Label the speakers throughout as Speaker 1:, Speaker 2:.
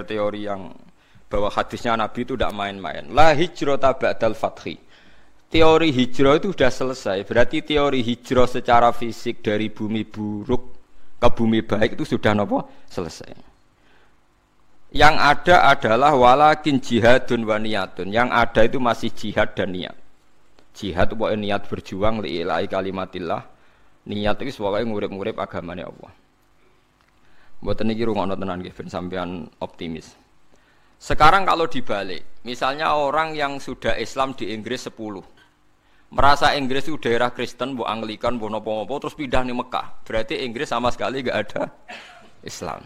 Speaker 1: beredar teori yang bahwa hadisnya Nabi itu tidak main-main. La hijrata ba'dal fathi. Teori hijrah itu sudah selesai. Berarti teori hijrah secara fisik dari bumi buruk ke bumi baik itu sudah nopo selesai. Yang ada adalah walakin jihadun wa niyatun. Yang ada itu masih jihad dan niat. Jihad itu niat berjuang li ilahi kalimatillah. Niat itu sebagai ngurip-ngurip agamanya Allah. Mboten niki rungokno tenan ben sampean optimis. Sekarang kalau dibalik, misalnya orang yang sudah Islam di Inggris 10, merasa Inggris itu daerah Kristen, bu Anglikan, bu nopo-nopo, terus pindah nih Mekah. Berarti Inggris sama sekali gak ada Islam.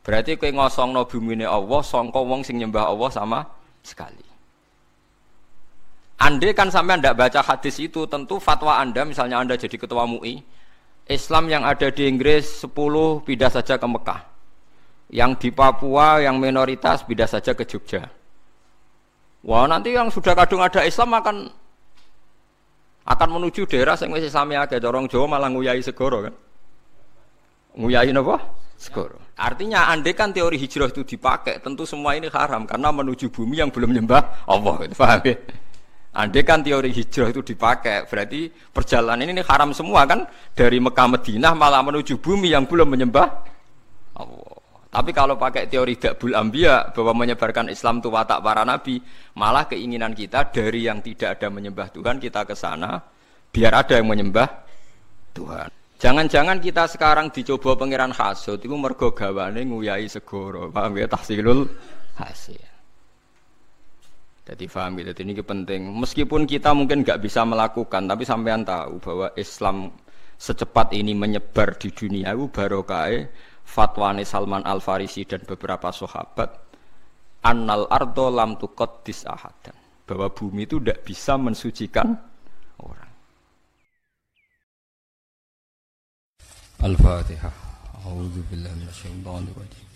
Speaker 1: Berarti kue ngosong no bumi Allah, songko wong sing nyembah Allah sama sekali. Anda kan sampai anda baca hadis itu, tentu fatwa anda, misalnya anda jadi ketua MUI, Islam yang ada di Inggris 10 pindah saja ke Mekah. Yang di Papua yang minoritas pindah saja ke Jogja. Wah nanti yang sudah kadung ada Islam akan akan menuju daerah yang masih sami agak dorong Jawa malah nguyai segoro kan. Nguyai apa? Segoro. Artinya andai kan teori hijrah itu dipakai, tentu semua ini haram karena menuju bumi yang belum nyembah Allah. Paham ya? Andai kan teori hijrah itu dipakai, berarti perjalanan ini haram semua kan dari Mekah Madinah malah menuju bumi yang belum menyembah Allah. Tapi kalau pakai teori dakbul ambia bahwa menyebarkan Islam itu watak para nabi, malah keinginan kita dari yang tidak ada menyembah Tuhan kita ke sana biar ada yang menyembah Tuhan. Jangan-jangan kita sekarang dicoba pangeran hasud itu mergo gawane nguyai segoro. Paham ya tahsilul hasil. Jadi faham gitu. Ini penting. Meskipun kita mungkin nggak bisa melakukan, tapi sampean tahu bahwa Islam secepat ini menyebar di dunia itu barokah fatwane Salman Al Farisi dan beberapa sahabat annal ardo lam tuqaddis ahadan bahwa bumi itu tidak bisa mensucikan orang.
Speaker 2: Al-Fatihah. A'udzu billahi minasyaitonir rajim.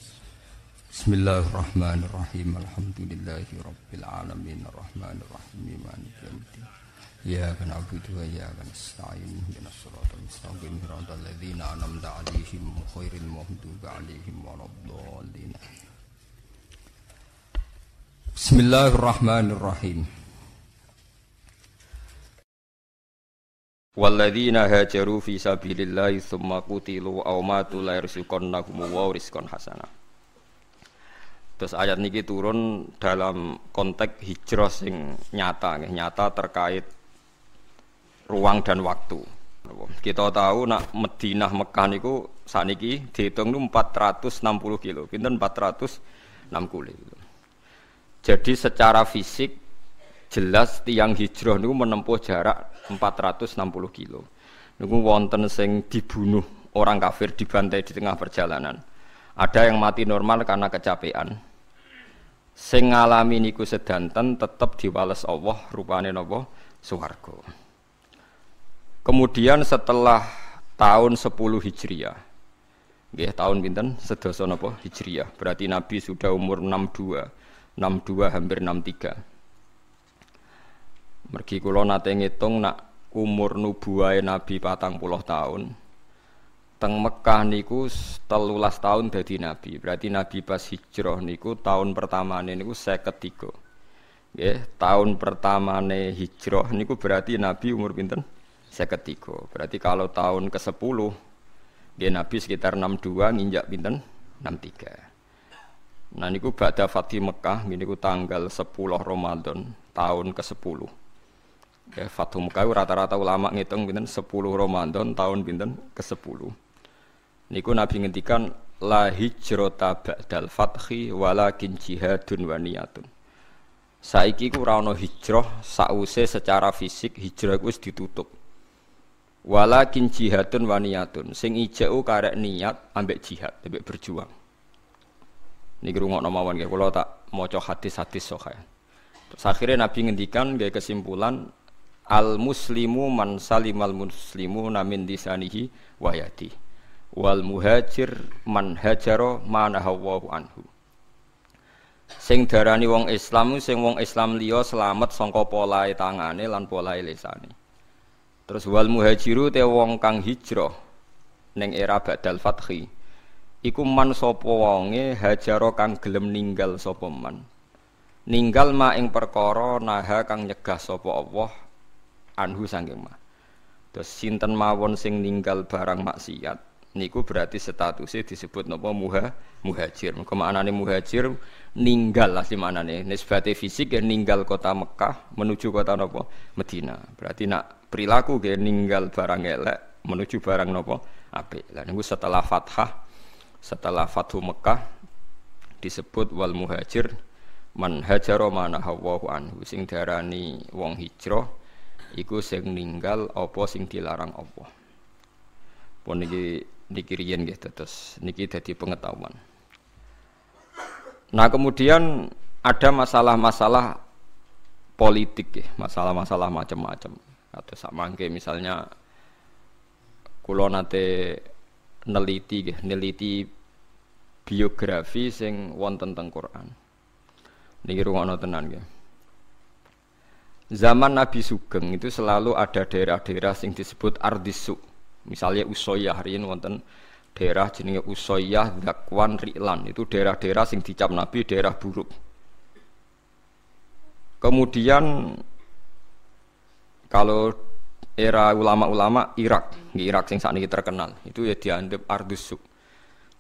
Speaker 2: Bismillahirrahmanirrahim. Alhamdulillahi rabbil alamin arrahmanir rahim maliki yaumiddin. Iyyaka na'budu wa iyyaka nasta'in. Ihdinas siratal mustaqim. Siratal ladzina an'amta 'alaihim ghairil maghdubi 'alaihim waladdallin. Bismillahirrahmanirrahim.
Speaker 1: Walladzina hajaru fi sabilillahi tsumma qutilu aw matu la yarzuqannahum wa rizqan hasanah. Terus ayat niki turun dalam konteks hijrah sing nyata, nyata terkait ruang dan waktu. Kita tahu nak Madinah Mekah niku saniki dihitung itu 460 kilo, pinten 460 kilo. Jadi secara fisik jelas tiang hijrah niku menempuh jarak 460 kilo. Niku wonten sing dibunuh orang kafir dibantai di tengah perjalanan ada yang mati normal karena kecapean. Sing ngalami niku sedanten tetep diwales Allah rupane napa swarga. Kemudian setelah tahun 10 Hijriah. Nggih, tahun pinten? Sedasa napa Hijriah. Berarti Nabi sudah umur 62. 62 hampir 63. Mergi kula nate ngitung nak umur nubuwahe Nabi patang puluh tahun teng Mekah niku telulas tahun dadi nabi. Berarti nabi pas hijrah niku tahun pertama niku saya ketiga. Nggih, tahun pertama hijrah niku berarti nabi umur pinten? Saya ketiga. Berarti kalau tahun ke-10 nggih nabi sekitar 62 nginjak pinten? 63. Nah niku ba'da Fatih Mekah niku tanggal 10 Ramadan tahun ke-10. Ya, Fathu Mekah rata-rata ulama ngitung pinten 10 Ramadan tahun pinten ke-10. Niku Nabi ngendikan la hijrata ba'dal fathi walakin jihadun wa niyatun. Saiki ku ora ana hijrah sause secara fisik hijrah wis ditutup. Walakin jihadun wa niyatun. Sing ijau karek niat ambek jihad, ambek berjuang. Niki rungokno mawon nggih kula tak maca hadis-hadis sahih. Terus akhirnya Nabi ngendikan gaya kesimpulan al muslimu man salimal muslimu namin disanihi wayati wal muhajir man hajaro manahawahu anhu. Sing darani wong Islam sing wong Islam liya selamat sangka polahe tangane lan polahe lisane terus wal muhajiru te wong kang hijrah ning era badal fathi iku man sapa wonge hajaro kang gelem ninggal sapa man. Ninggal ma ing perkara naha kang nyegah sapa Allah anhu sanging ma terus sinten mawon sing ninggal barang maksiat niku berarti statusnya disebut napa muha muhajir. Maka maknane muhajir ninggal asli maknane. Nisbate fisik ya ninggal kota Mekah menuju kota napa Medina. Berarti nak perilaku ya ninggal barang elek menuju barang napa apik. Lah niku setelah fathah setelah Fathu Mekah disebut wal muhajir man hajaro mana hawahu anhu. Sing darani wong hijrah iku sing ninggal apa sing dilarang Allah pun niki riyen terus niki dadi pengetahuan nah kemudian ada masalah-masalah politik ya masalah-masalah macam-macam atau sama misalnya kulo nate neliti nggih neliti biografi sing wonten teng Quran. Niki rungokno tenan nggih. Zaman Nabi Sugeng itu selalu ada daerah-daerah sing disebut Ardisu. Misalnya Usoyah ini wonten daerah jenenge Usoyah, Zakwan, Ri'lan. Itu daerah-daerah sing dicap Nabi daerah buruk. Kemudian kalau era ulama-ulama Irak, di Irak sing saat ini terkenal, itu ya dianggap Ardisu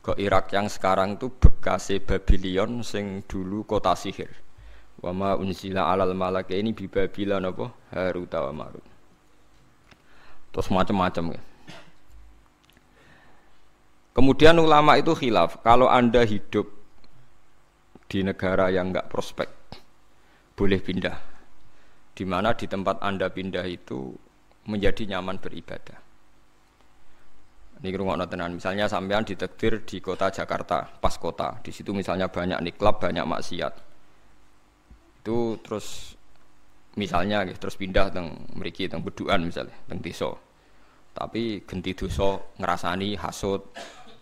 Speaker 1: ke Irak yang sekarang itu bekas Babylon sing dulu kota sihir. Wama unsila alal malak ini bi Babylon apa Harut wa Marut. Terus macam-macam ya. Kemudian ulama itu khilaf, kalau Anda hidup di negara yang enggak prospek, boleh pindah. Di mana di tempat Anda pindah itu menjadi nyaman beribadah. Ini rumah tenan. Misalnya sampean ditektir di kota Jakarta, pas kota. Di situ misalnya banyak niklab, banyak maksiat. Itu terus misalnya terus pindah teng mriki teng beduan misalnya, teng desa. Tapi genti dosa ngerasani hasut,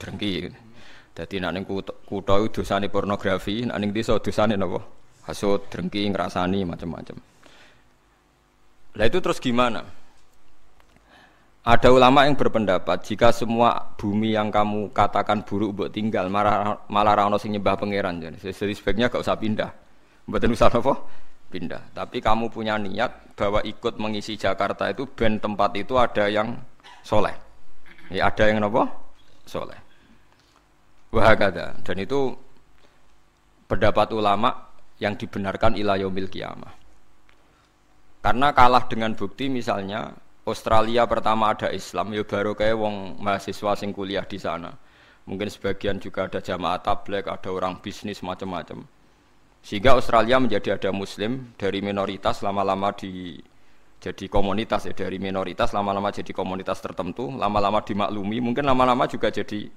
Speaker 1: drengki. Jadi nek ning kutha dosane pornografi, nek ning desa dosane napa? Hasut, drengki, ngerasani macam-macam. Lah itu terus gimana? Ada ulama yang berpendapat jika semua bumi yang kamu katakan buruk buat tinggal malah malah rano sing nyembah pangeran jadi sebaiknya gak usah pindah. Mboten usah apa? Pindah. Tapi kamu punya niat bahwa ikut mengisi Jakarta itu ben tempat itu ada yang soleh. Ya ada yang apa? Soleh. Wahagada. Dan itu pendapat ulama yang dibenarkan ilayomil kiamah. Karena kalah dengan bukti misalnya Australia pertama ada Islam ya baru kayak wong mahasiswa sing kuliah di sana. Mungkin sebagian juga ada jamaah tabligh, ada orang bisnis macam-macam. Sehingga Australia menjadi ada muslim dari minoritas lama-lama di jadi komunitas ya dari minoritas lama-lama jadi komunitas tertentu, lama-lama dimaklumi, mungkin lama-lama juga jadi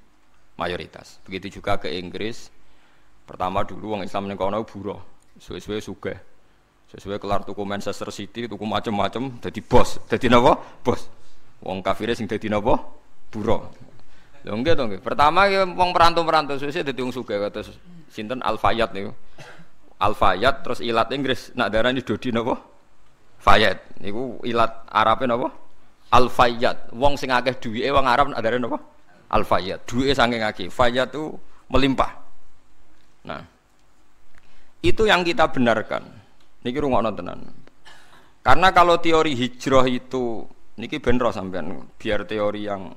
Speaker 1: mayoritas. Begitu juga ke Inggris. Pertama dulu wong Islam ning kono buruh, suwe-suwe sugih. Sesuai kelar tuku Manchester City tuku macam-macam jadi bos. Jadi napa bos. Wong kafir sing jadi napa buruh lho nggih to nggih. Pertama ya wong perantau-perantau suwe dadi wong sugih kata sinten? Al Fayyad niku. Al Fayyad terus ilat Inggris. Nak darani Dodi napa Fayyad niku ilat Arabe napa Al Fayyad wong sing akeh duwike wong Arab nak darani napa Al Fayyad duwike saking akeh Fayyad itu melimpah nah itu yang kita benarkan Niki rungokno tenan. Karena kalau teori hijrah itu niki benro sampean biar teori yang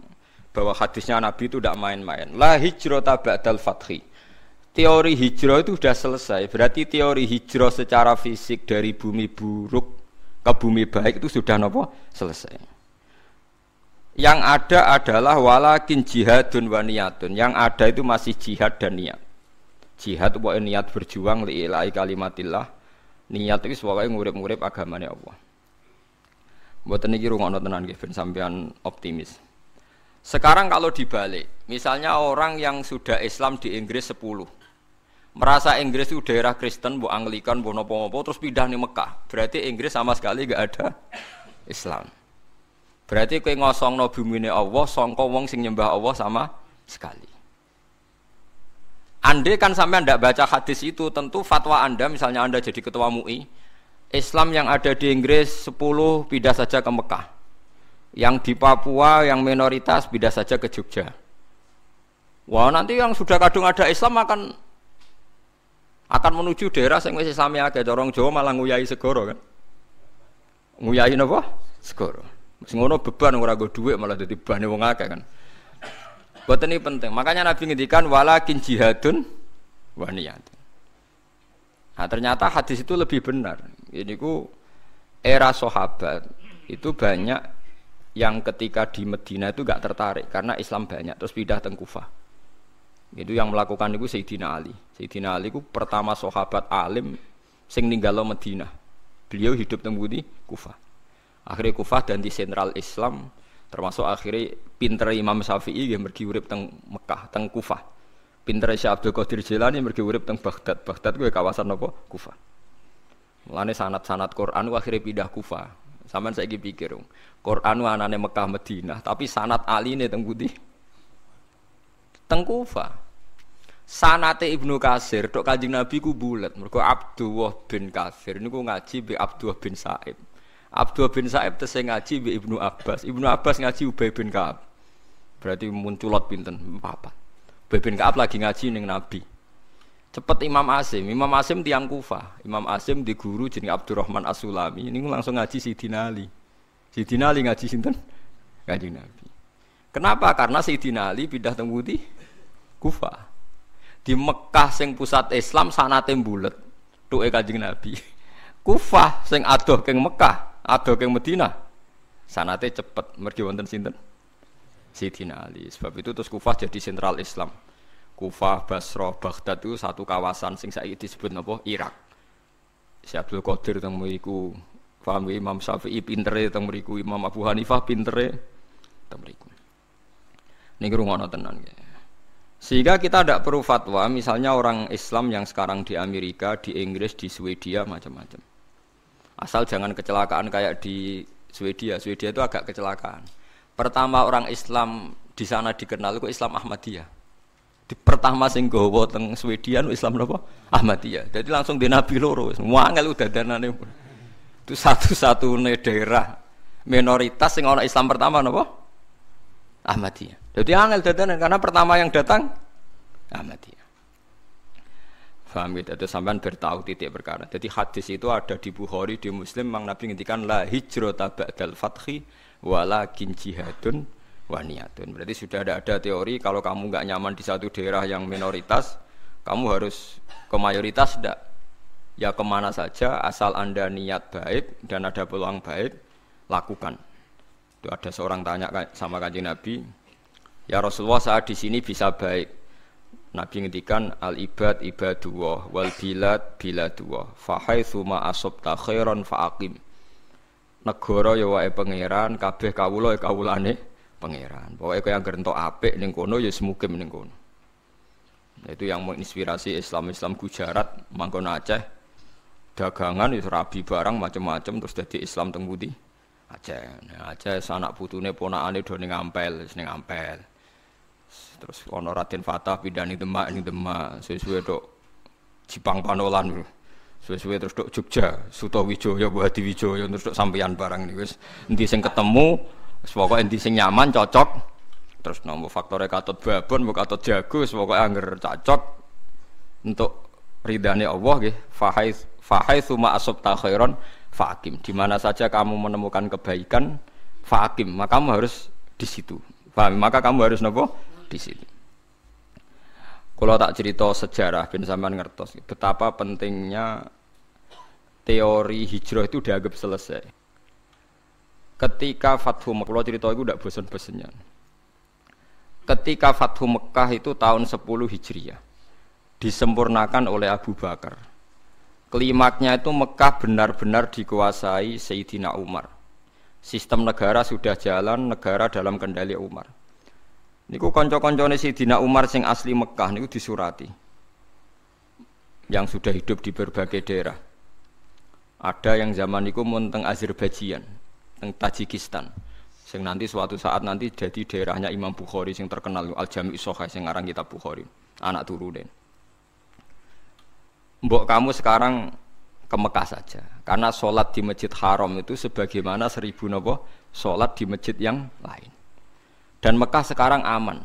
Speaker 1: bahwa hadisnya Nabi itu tidak main-main. La hijrah ba'dal fathi. Teori hijrah itu sudah selesai. Berarti teori hijrah secara fisik dari bumi buruk ke bumi baik itu sudah nopo selesai. Yang ada adalah walakin jihadun wa niyatun. Yang ada itu masih jihad dan niat. Jihad itu niat berjuang li'ilai kalimatillah niat itu sebagai ngurip-ngurip agamanya Allah. Buat ini rungokno tenan ben sampean optimis. Sekarang kalau dibalik, misalnya orang yang sudah Islam di Inggris 10 merasa Inggris itu daerah Kristen, bu Anglikan, bu nopo-nopo, terus pindah nih Mekah. Berarti Inggris sama sekali gak ada Islam. Berarti kue ngosong no bumi Allah, songko wong sing nyembah Allah sama sekali. Anda kan sampai anda baca hadis itu, tentu fatwa anda, misalnya anda jadi ketua MUI, Islam yang ada di Inggris 10 pindah saja ke Mekah. Yang di Papua yang minoritas pindah saja ke Jogja. Wah nanti yang sudah kadung ada Islam akan akan menuju daerah yang masih sami akeh corong Jawa malah nguyai segoro kan. Nguyai napa? Segoro. Sing beban ora go dhuwit malah dadi bane wong akeh kan. Buat ini penting. Makanya Nabi ngendikan walakin jihadun wa niyatun. Nah, ternyata hadis itu lebih benar. Ini ku era sahabat itu banyak yang ketika di Medina itu gak tertarik karena Islam banyak terus pindah ke Kufah. Itu yang melakukan itu Sayyidina Ali. Sayyidina Ali itu pertama sahabat alim sing ninggalo Medina. Beliau hidup di Kufah. Akhirnya Kufah dan di sentral Islam termasuk akhirnya pinter Imam Syafi'i yang pergi urip teng Mekah, teng Kufah. Pinter Syekh Abdul Qadir Jilani pergi urip teng Baghdad. Baghdad gue kawasan apa? Kufah. Mulane sanat-sanat Quran akhirnya pindah Kufah. Sampeyan saiki pikir, Quran anane Mekah Medina, tapi sanat Ali ini teng Budi Tengkufa. Sanate Ibnu Kasir dok Kanjeng Nabi ku bulat. Mergo Abdullah bin Kasir niku ngaji be Abdullah bin Sa'ib. Abdullah bin Sa'ib tese ngaji be Ibnu Abbas. Ibnu Abbas ngaji Ubay bin Ka'ab. Berarti munculot pinten papat. Ubay bin Ka'ab lagi ngaji ning Nabi. Cepet Imam Asim, Imam Asim tiang Kufa. Imam Asim di guru jeneng Abdurrahman As-Sulami. Ini langsung ngaji Sidina Ali. Sidina Ali ngaji sinten? Ngaji Nabi. Kenapa? Karena Sidina Ali pindah teng Kufa. Di Mekah sing pusat Islam sanate bulet. Tuke Kanjeng Nabi. Kufah sing adoh keng Mekah, adoh keng Medina. Sanate cepet mergi wonten sinten? Sayyidina Ali. Sebab itu terus Kufah jadi sentral Islam. Kufah, Basra, Baghdad itu satu kawasan sing saiki disebut napa? Irak. Si Abdul Qadir teng mriku, paham Imam Syafi'i pintere teng mriku, Imam Abu Hanifah pintere teng mriku. Niki rungono tenan ya. Sehingga kita tidak perlu fatwa, misalnya orang Islam yang sekarang di Amerika, di Inggris, di Swedia, macam-macam. Asal jangan kecelakaan kayak di Swedia. Swedia itu agak kecelakaan. Pertama orang Islam di sana dikenal itu Islam Ahmadiyah. Di pertama sing gowo teng Swedia Islam apa? Ahmadiyah. Jadi langsung di Nabi loro. Semua angel udah danane. Itu satu-satunya daerah minoritas yang orang Islam pertama napa? Ahmadiyah. Jadi angel dadanan karena pertama yang datang Ahmadiyah. Faham gitu, itu sampean bertahu titik perkara. Jadi hadis itu ada di Bukhari, di Muslim, Mang Nabi ngintikan la hijrata ba'dal fathi walakin jihadun wa niyatun. Berarti sudah ada ada teori kalau kamu nggak nyaman di satu daerah yang minoritas, kamu harus ke mayoritas tidak. Ya ke mana saja asal anda niat baik dan ada peluang baik, lakukan. Itu ada seorang tanya sama kanjeng Nabi, Ya Rasulullah saat di sini bisa baik. Nabi ngendikan al ibad ibadullah wal bilad biladullah. Fahaitsu ma asabta khairan faqim. Negara ya wae pangeran, kabeh kawula ya kawulane pangeran. Pokoke kaya anggere entuk apik ning kono ya semukim ning kono. Itu yang menginspirasi Islam-Islam Gujarat, mangkon Aceh. Dagangan itu rabi barang macam-macam terus jadi Islam teng Aceh. Nah, Aceh sanak putune ponakane do ning Ampel, ning Ampel. Terus ono Raden Fatah pindah ning Demak ning Demak sesuai dok Jipang Panolan. Sesuai terus dok Jogja, Suto Wijoyo, Hadi Wijoyo terus dok sampeyan barang nih wis endi sing ketemu wis pokoke endi sing nyaman cocok. Terus nomor faktornya katut babon, mau katut jago, pokoknya angger cocok untuk ridhani Allah nggih. Fahai fahai suma asab khairon fakim. Di mana saja kamu menemukan kebaikan, fakim, maka kamu harus di situ. Faham? Maka kamu harus nopo di situ. Kalau tak cerita sejarah, bin sampean ngertos betapa pentingnya teori hijrah itu dianggap selesai. Ketika Fathu Mekah, kalau cerita itu tidak bosan-bosannya. Ketika Fathu Mekah itu tahun 10 Hijriah, disempurnakan oleh Abu Bakar. Klimaknya itu Mekah benar-benar dikuasai Sayyidina Umar. Sistem negara sudah jalan, negara dalam kendali Umar. Niku konco-koncone Dina Umar sing asli Mekah niku disurati. Yang sudah hidup di berbagai daerah. Ada yang zaman niku mun teng Azerbaijan, teng Tajikistan. Sing nanti suatu saat nanti jadi daerahnya Imam Bukhari sing terkenal Al Jami' Sahih sing aran kitab Bukhari, anak turunin. Mbok kamu sekarang ke Mekah saja karena sholat di masjid haram itu sebagaimana seribu nopo sholat di masjid yang lain dan Mekah sekarang aman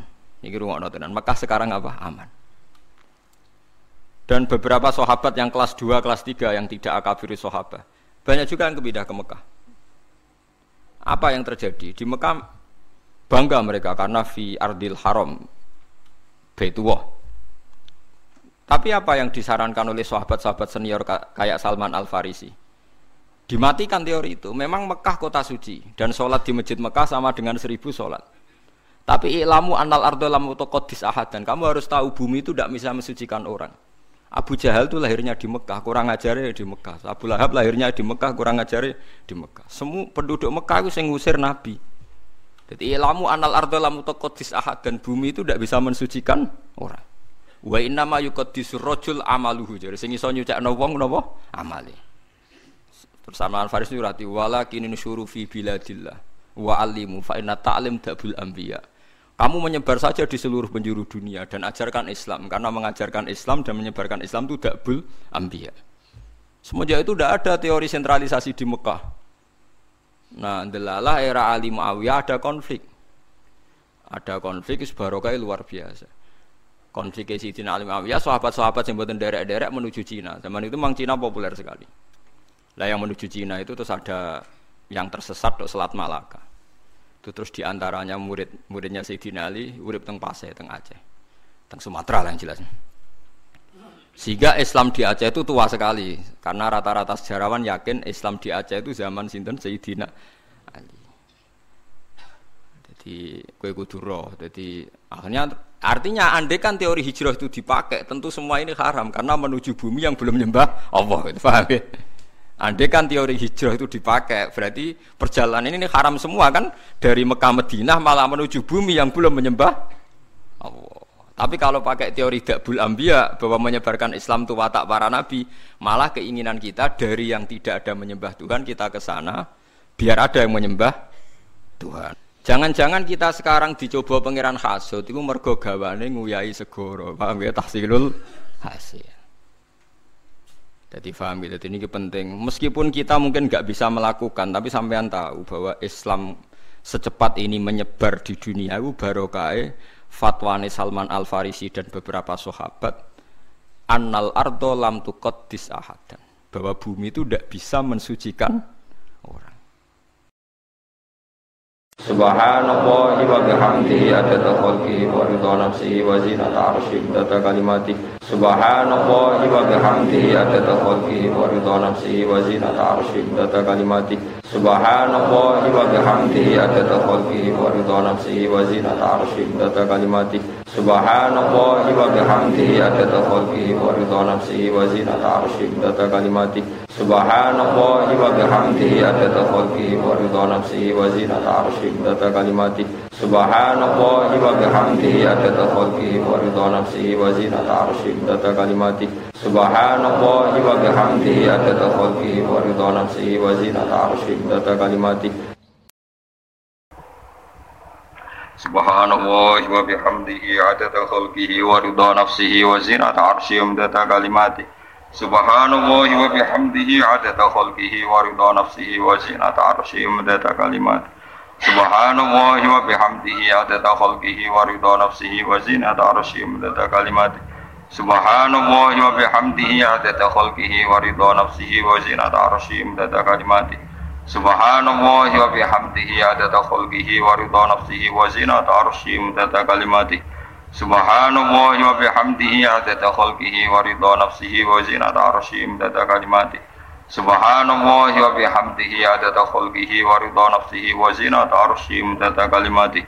Speaker 1: Ini rumah tenan. Mekah sekarang apa? Aman. Dan beberapa sahabat yang kelas 2, kelas 3 yang tidak akabiri sahabat. Banyak juga yang kepindah ke Mekah. Apa yang terjadi? Di Mekah bangga mereka karena fi ardil haram Baitullah. Tapi apa yang disarankan oleh sahabat-sahabat senior kayak Salman Al Farisi? Dimatikan teori itu. Memang Mekah kota suci dan sholat di masjid Mekah sama dengan seribu sholat. Tapi ilamu anal ardo lamu tokodis ahad dan kamu harus tahu bumi itu tidak bisa mensucikan orang. Abu Jahal itu lahirnya di Mekah, kurang ajarnya di Mekah. Abu Lahab lahirnya di Mekah, kurang ajarnya di Mekah. Semua penduduk Mekah itu yang ngusir Nabi. Jadi ilmu anal ardo lamu tokotis ahad dan bumi itu tidak bisa mensucikan orang. Wa inna ma yuqaddisu rajul amaluhu. Jadi sing iso nyucakno wong napa? Amale. Terus Al Faris rati wala kini nusyuru fi biladillah wa alimu fa inna ta'lim dabul anbiya. Kamu menyebar saja di seluruh penjuru dunia dan ajarkan Islam karena mengajarkan Islam dan menyebarkan Islam itu dakbul ambia. Semenjak itu tidak ada teori sentralisasi di Mekah. Nah, delalah era Ali Muawiyah ada konflik. Ada konflik barokah luar biasa. Konflik Sayyidina Ali Muawiyah, sahabat-sahabat yang buatan derek-derek menuju Cina. Zaman itu memang Cina populer sekali. Lah yang menuju Cina itu terus ada yang tersesat ke Selat Malaka. Itu terus di antaranya murid muridnya Sayyidina Ali, urip teng Pasai, teng Aceh, teng Sumatera lah yang jelas. Sehingga Islam di Aceh itu tua sekali karena rata-rata sejarawan yakin Islam di Aceh itu zaman sinten Sayyidina Ali. Jadi kue kuduro. Jadi akhirnya artinya andai kan teori hijrah itu dipakai, tentu semua ini haram karena menuju bumi yang belum menyembah Allah. Itu paham ya? Andai kan teori hijrah itu dipakai, berarti perjalanan ini haram semua kan dari Mekah Madinah malah menuju bumi yang belum menyembah Allah. Tapi kalau pakai teori dakbul ambia bahwa menyebarkan Islam itu watak para nabi, malah keinginan kita dari yang tidak ada menyembah Tuhan kita ke sana biar ada yang menyembah Tuhan. Jangan-jangan kita sekarang dicoba pangeran hasud itu mergo gawane nguyai segoro. Paham ya tahsilul hasil. Jadi faham gitu. Jadi ini penting. Meskipun kita mungkin nggak bisa melakukan, tapi sampean tahu bahwa Islam secepat ini menyebar di dunia itu barokah fatwane Salman Al Farisi dan beberapa sahabat annal ardo lam tukot disahadan bahwa bumi itu tidak bisa mensucikan orang.
Speaker 2: Subhanallah wa bihamdihi adada khalqihi wa ridha nafsihi wa zinata arsyihi data kalimati. Subhanallah wa bihamdihi adada khalqihi wa ridha nafsihi wa zinata arsyihi data kalimati. Subhanallah wa bihamdihi adada khalqihi wa ridha nafsihi wa zinata arsyihi data kalimati. Subhanallah wa bihamdihi adada khalqihi wa ridha nafsihi wa zinata bihamdihi adada khalqihi wa ridha nafsihi wa zinata arsyihi data kalimati. Subhanallah wa bihamdihi adada khalqihi wa ridha nafsihi wa zinata arsyihi data kalimati. Subhanallah wa bihamdihi adada khalqihi wa wa zinata arsyihi data kalimati. Subhanallah wa bihamdihi adada khalqihi wa ridha nafsihi wa zinata arsyihi data kalimati Subhanallah wa bihamdihi adada khalqihi wa ridha nafsihi wa zinata arsyihi madada kalimat. Subhanallah wa bihamdihi adada khalqihi wa ridha nafsihi wa zinata arsyihi madada kalimat. Subhanallah wa bihamdihi adada khalqihi wa ridha nafsihi wa zinata arsyihi madada kalimat. Subhanallah wa bihamdihi adada khalqihi wa ridha nafsihi wa zinata arsyihi madada kalimat Subhanallah wa bihamdihi adada khalqihi wa ridha nafsihi wa zinata arsyihi midada kalimati. Subhanallah wa bihamdihi adada khalqihi wa ridha nafsihi wa zinata arsyihi midada kalimati